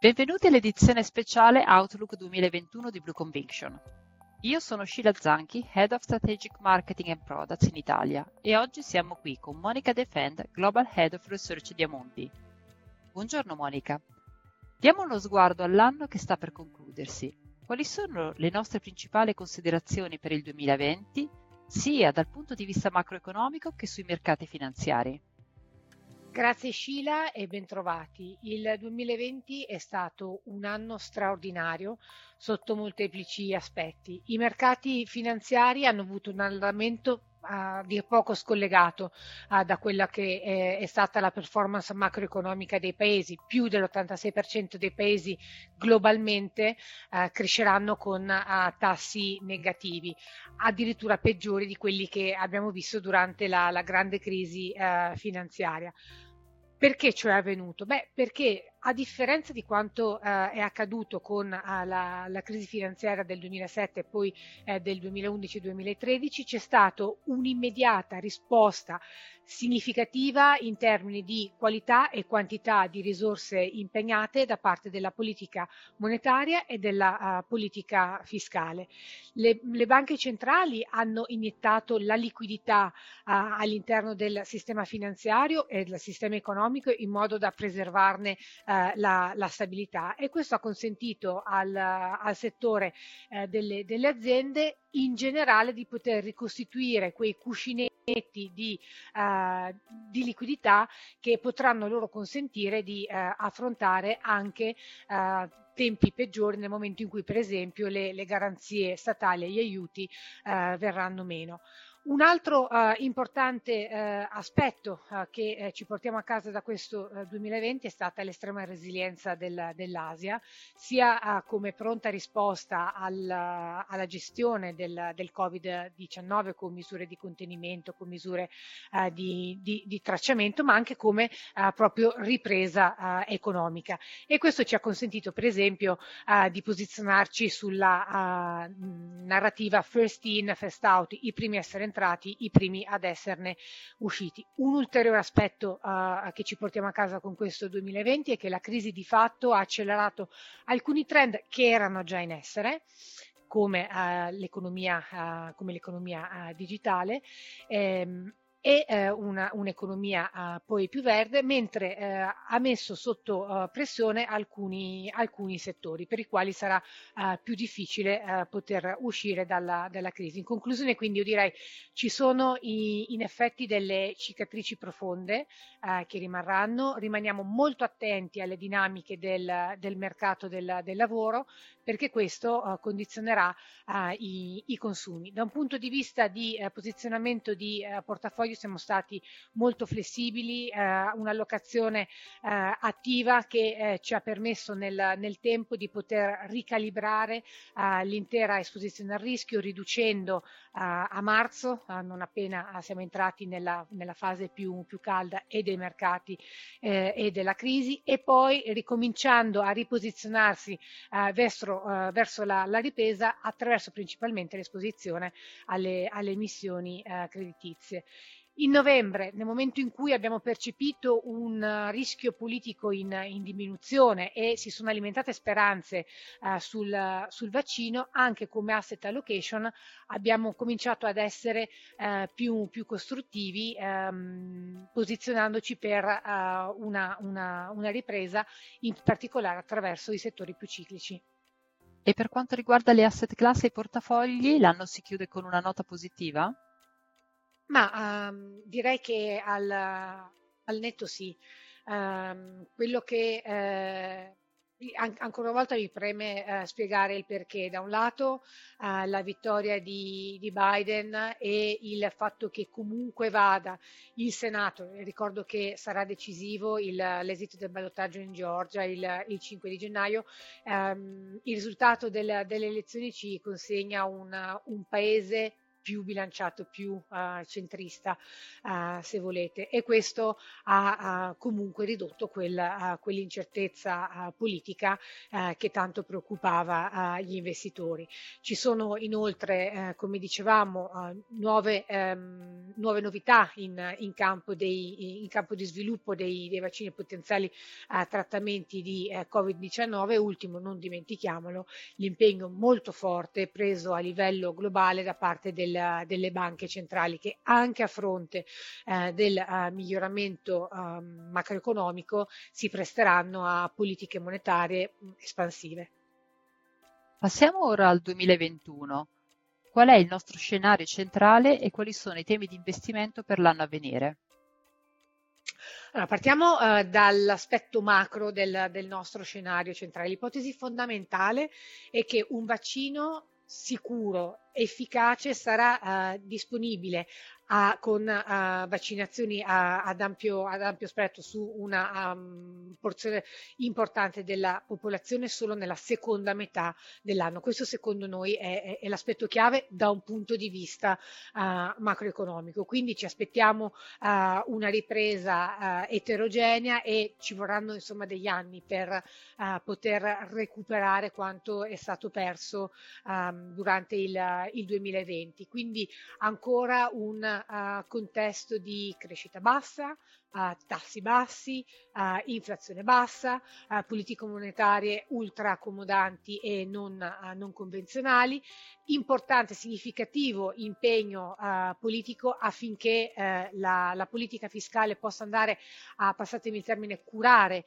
Benvenuti all'edizione speciale Outlook 2021 di Blue Conviction. Io sono Sheila Zanchi, Head of Strategic Marketing and Products in Italia e oggi siamo qui con Monica Defend, Global Head of Research di Amundi. Buongiorno Monica. Diamo uno sguardo all'anno che sta per concludersi. Quali sono le nostre principali considerazioni per il 2020, sia dal punto di vista macroeconomico che sui mercati finanziari? Grazie Sheila e bentrovati. Il 2020 è stato un anno straordinario sotto molteplici aspetti. I mercati finanziari hanno avuto un andamento a dir poco scollegato uh, da quella che è, è, stata la performance macroeconomica dei paesi. Più dell'86% dei paesi globalmente uh, cresceranno con uh, tassi negativi, addirittura peggiori di quelli che abbiamo visto durante la, la grande crisi finanziaria. Perché ciò è avvenuto? Beh, perché a differenza di quanto eh, è accaduto con eh, la, la, crisi finanziaria del 2007 e poi eh, del 2011-2013, c'è stata un'immediata risposta significativa in termini di qualità e quantità di risorse impegnate da parte della politica monetaria e della uh, politica fiscale. Le, le, banche centrali hanno iniettato la liquidità uh, all'interno del sistema finanziario e del sistema economico in modo da preservarne uh, la, la, stabilità e questo ha consentito al, al settore eh, delle, delle aziende in generale di poter ricostituire quei cuscinetti di, uh, di liquidità che potranno loro consentire di uh, affrontare anche uh, tempi peggiori nel momento in cui per esempio le, le garanzie statali e gli aiuti verranno meno. Un altro eh, importante eh, aspetto eh, che eh, ci portiamo a casa da questo 2020 eh, è stata l'estrema resilienza del, dell'Asia, sia eh, come pronta risposta al, alla gestione del, del, Covid-19 con misure di contenimento, con misure di, di, di, tracciamento, ma anche come proprio ripresa economica. E questo ci ha consentito, per esempio, di posizionarci sulla narrativa first in, first out, i primi a essere entrati i primi ad esserne usciti. Un ulteriore aspetto uh, che ci portiamo a casa con questo 2020 è che la crisi di fatto ha accelerato alcuni trend che erano già in essere come uh, l'economia, uh, come l'economia digitale. Ehm, e eh, una, un'economia eh, poi più verde, mentre eh, ha messo sotto eh, pressione alcuni, alcuni, settori per i quali sarà eh, più difficile eh, poter uscire dalla, dalla, crisi. In conclusione, quindi, io direi ci sono i, in effetti delle cicatrici profonde che rimarranno, rimaniamo molto attenti alle dinamiche del, del mercato del, del, lavoro perché questo condizionerà i, i, consumi. Da un punto di vista di posizionamento di portafoglio siamo stati molto flessibili, eh, un'allocazione eh, attiva che eh, ci ha permesso nel, nel, tempo di poter ricalibrare eh, l'intera esposizione al rischio, riducendo eh, a marzo, eh, non appena siamo entrati nella, nella fase più, più, calda e dei mercati e della crisi, e poi ricominciando a riposizionarsi verso, verso la, la, ripresa attraverso principalmente l'esposizione alle, alle emissioni creditizie. In novembre, nel momento in cui abbiamo percepito un uh, rischio politico in, in diminuzione e si sono alimentate speranze uh, sul, sul, vaccino, anche come asset allocation abbiamo cominciato ad essere uh, più, più, costruttivi, um, posizionandoci per uh, una, una, una ripresa, in particolare attraverso i settori più ciclici. E per quanto riguarda le asset class e i portafogli, l'anno si chiude con una nota positiva? Ma um, direi che al, al netto sì. Um, quello che eh, an- ancora una volta mi preme eh, spiegare il perché. Da un lato eh, la vittoria di, di, Biden e il fatto che comunque vada il Senato, ricordo che sarà decisivo il, l'esito del ballottaggio in Georgia il, il 5 di gennaio, ehm, il risultato del, delle elezioni ci consegna un, un paese più bilanciato, più uh, centrista, uh, se volete, e questo ha uh, comunque ridotto quel, quell'incertezza politica che tanto preoccupava gli investitori. Ci sono inoltre, come dicevamo, nuove, um, nuove novità in, in, campo, dei, in campo, di sviluppo dei, dei vaccini potenziali eh, trattamenti di eh, Covid-19 e ultimo, non dimentichiamolo, l'impegno molto forte preso a livello globale da parte del, delle banche centrali che anche a fronte eh, del uh, miglioramento uh, macroeconomico si presteranno a politiche monetarie mh, espansive. Passiamo ora al 2021. Qual è il nostro scenario centrale e quali sono i temi di investimento per l'anno a venire? Allora, partiamo eh, dall'aspetto macro del, del, nostro scenario centrale. L'ipotesi fondamentale è che un vaccino sicuro, efficace, sarà eh, disponibile a, con uh, vaccinazioni a, ad, ampio, ad, ampio, spettro su una um, porzione importante della popolazione solo nella seconda metà dell'anno. Questo secondo noi è, è, è l'aspetto chiave da un punto di vista uh, macroeconomico. Quindi ci aspettiamo uh, una ripresa eterogenea e ci vorranno insomma degli anni per poter recuperare quanto è stato perso um, durante il, il 2020. Quindi ancora un uh, contesto di crescita bassa, uh, tassi bassi, uh, inflazione bassa, politiche monetarie ultra accomodanti e non, non convenzionali, importante, significativo impegno politico affinché la, la, politica fiscale possa andare a, passatemi il termine, curare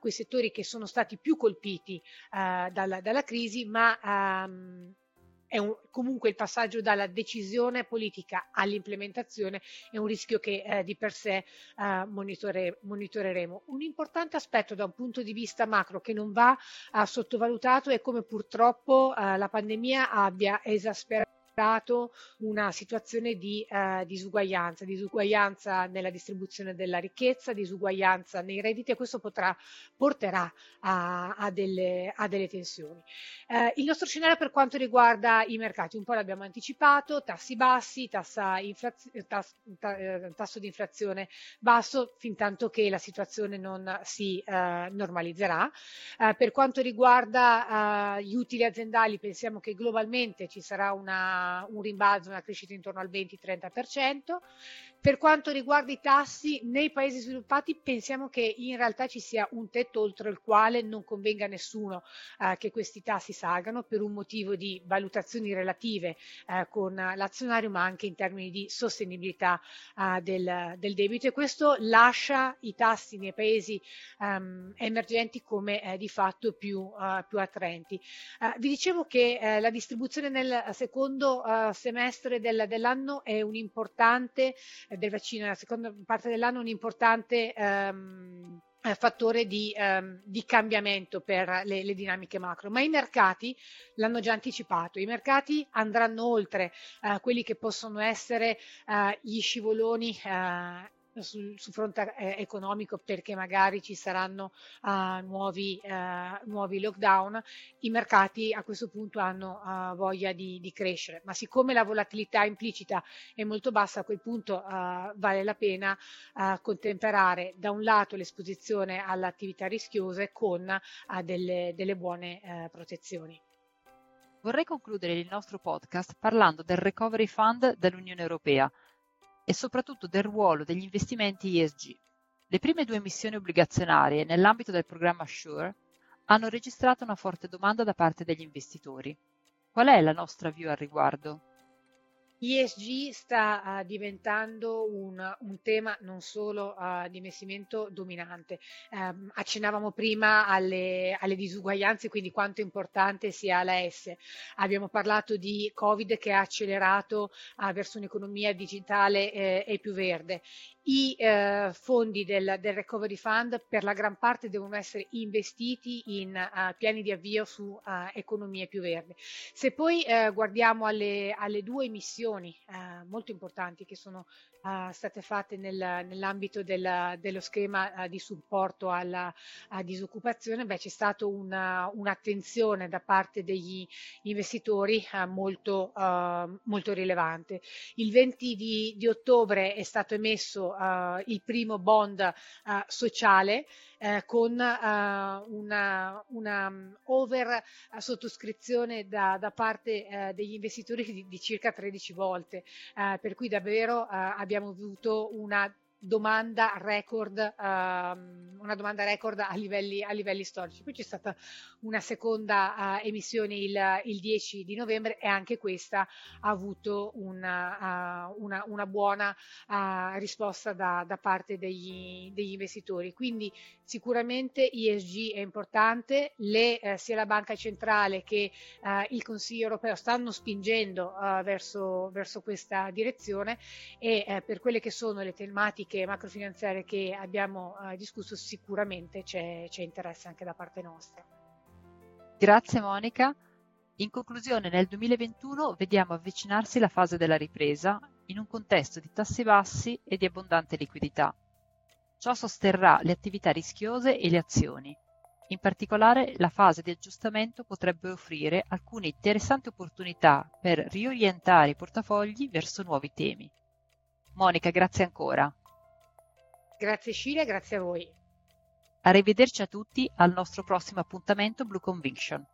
quei settori che sono stati più colpiti dalla, dalla, crisi, ma um, è un, comunque il passaggio dalla decisione politica all'implementazione è un rischio che eh, di per sé eh, monitore, monitoreremo. Un importante aspetto da un punto di vista macro che non va eh, sottovalutato è come purtroppo eh, la pandemia abbia esasperato una situazione di eh, disuguaglianza, disuguaglianza nella distribuzione della ricchezza, disuguaglianza nei redditi e questo potrà, porterà a, a, delle, a delle, tensioni. Eh, il nostro scenario per quanto riguarda i mercati, un po' l'abbiamo anticipato, tassi bassi, inflaz- tass- ta- eh, tasso di inflazione basso, fin tanto che la situazione non si eh, normalizzerà. Eh, per quanto riguarda eh, gli utili aziendali, pensiamo che globalmente ci sarà una un rimbalzo, una crescita intorno al 20-30%. Per quanto riguarda i tassi, nei paesi sviluppati pensiamo che in realtà ci sia un tetto oltre il quale non convenga a nessuno eh, che questi tassi salgano per un motivo di valutazioni relative eh, con l'azionario, ma anche in termini di sostenibilità eh, del, del, debito e questo lascia i tassi nei paesi ehm, emergenti come eh, di fatto più, eh, più attraenti. Eh, vi dicevo che la distribuzione nel secondo semestre del, dell'anno è un importante eh, del vaccino nella seconda parte dell'anno un importante eh, fattore di, ehm, di, cambiamento per le, le, dinamiche macro, ma i mercati l'hanno già anticipato, i mercati andranno oltre eh, quelli che possono essere eh, gli scivoloni sul, sul fronte eh, economico perché magari ci saranno uh, nuovi, uh, nuovi, lockdown, i mercati a questo punto hanno uh, voglia di, di, crescere, ma siccome la volatilità implicita è molto bassa, a quel punto vale la pena contemperare da un lato l'esposizione alle attività rischiose con delle, delle, buone protezioni. Vorrei concludere il nostro podcast parlando del Recovery Fund dell'Unione Europea, e soprattutto del ruolo degli investimenti ESG. Le prime due emissioni obbligazionarie nell'ambito del programma SURE hanno registrato una forte domanda da parte degli investitori. Qual è la nostra view al riguardo? ESG sta uh, diventando un, un, tema non solo uh, di investimento dominante. Um, accennavamo prima alle, alle, disuguaglianze, quindi quanto importante sia la S. Abbiamo parlato di Covid che ha accelerato uh, verso un'economia digitale eh, e più verde i eh, fondi del, del, Recovery Fund per la gran parte devono essere investiti in uh, piani di avvio su economie più verdi. Se poi eh, guardiamo alle, alle, due emissioni eh, molto importanti che sono uh, state fatte nel, nell'ambito del, dello schema di supporto alla disoccupazione, beh, c'è stata una, un'attenzione da parte degli investitori molto, molto rilevante. Il 20 di, di ottobre è stato emesso uh, il primo bond sociale eh, con uh, una, una um, over sottoscrizione da, da parte uh, degli investitori di, di, circa 13 volte volte, eh, per cui davvero eh, abbiamo avuto una domanda record, uh, una domanda record a livelli, a livelli, storici. Poi c'è stata una seconda uh, emissione il, il, 10 di novembre e anche questa ha avuto una, uh, una, una buona risposta da, da parte degli, degli, investitori. Quindi sicuramente ESG è importante, Le, sia la Banca Centrale che il Consiglio europeo stanno spingendo verso, verso, questa direzione e per quelle che sono le tematiche politiche macrofinanziarie che abbiamo eh, discusso sicuramente c'è, c'è interesse anche da parte nostra. Grazie Monica. In conclusione, nel 2021 vediamo avvicinarsi la fase della ripresa in un contesto di tassi bassi e di abbondante liquidità. Ciò sosterrà le attività rischiose e le azioni. In particolare, la fase di aggiustamento potrebbe offrire alcune interessanti opportunità per riorientare i portafogli verso nuovi temi. Monica, grazie ancora. Grazie Scile, grazie a voi. Arrivederci a tutti al nostro prossimo appuntamento Blue Conviction.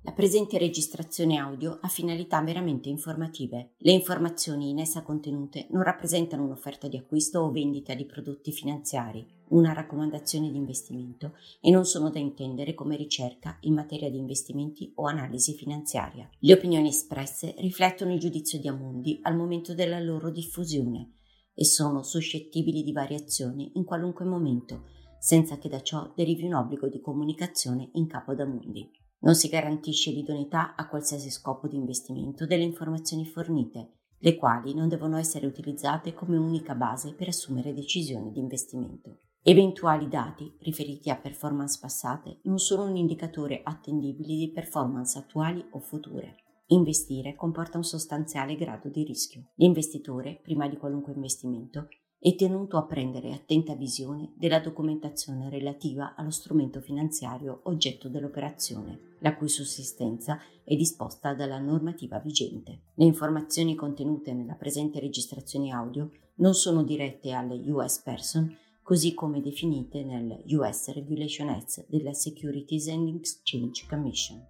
La presente registrazione audio ha finalità meramente informative. Le informazioni in essa contenute non rappresentano un'offerta di acquisto o vendita di prodotti finanziari una raccomandazione di investimento e non sono da intendere come ricerca in materia di investimenti o analisi finanziaria. Le opinioni espresse riflettono il giudizio di Amundi al momento della loro diffusione e sono suscettibili di variazioni in qualunque momento, senza che da ciò derivi un obbligo di comunicazione in capo ad Amundi. Non si garantisce l'idoneità a qualsiasi scopo di investimento delle informazioni fornite, le quali non devono essere utilizzate come unica base per assumere decisioni di investimento. Eventuali dati riferiti a performance passate non sono un indicatore attendibile di performance attuali o future. Investire comporta un sostanziale grado di rischio. L'investitore, prima di qualunque investimento, è tenuto a prendere attenta visione della documentazione relativa allo strumento finanziario oggetto dell'operazione, la cui sussistenza è disposta dalla normativa vigente. Le informazioni contenute nella presente registrazione audio non sono dirette alle US person così come definite nel US Regulation Act della Securities and Exchange Commission.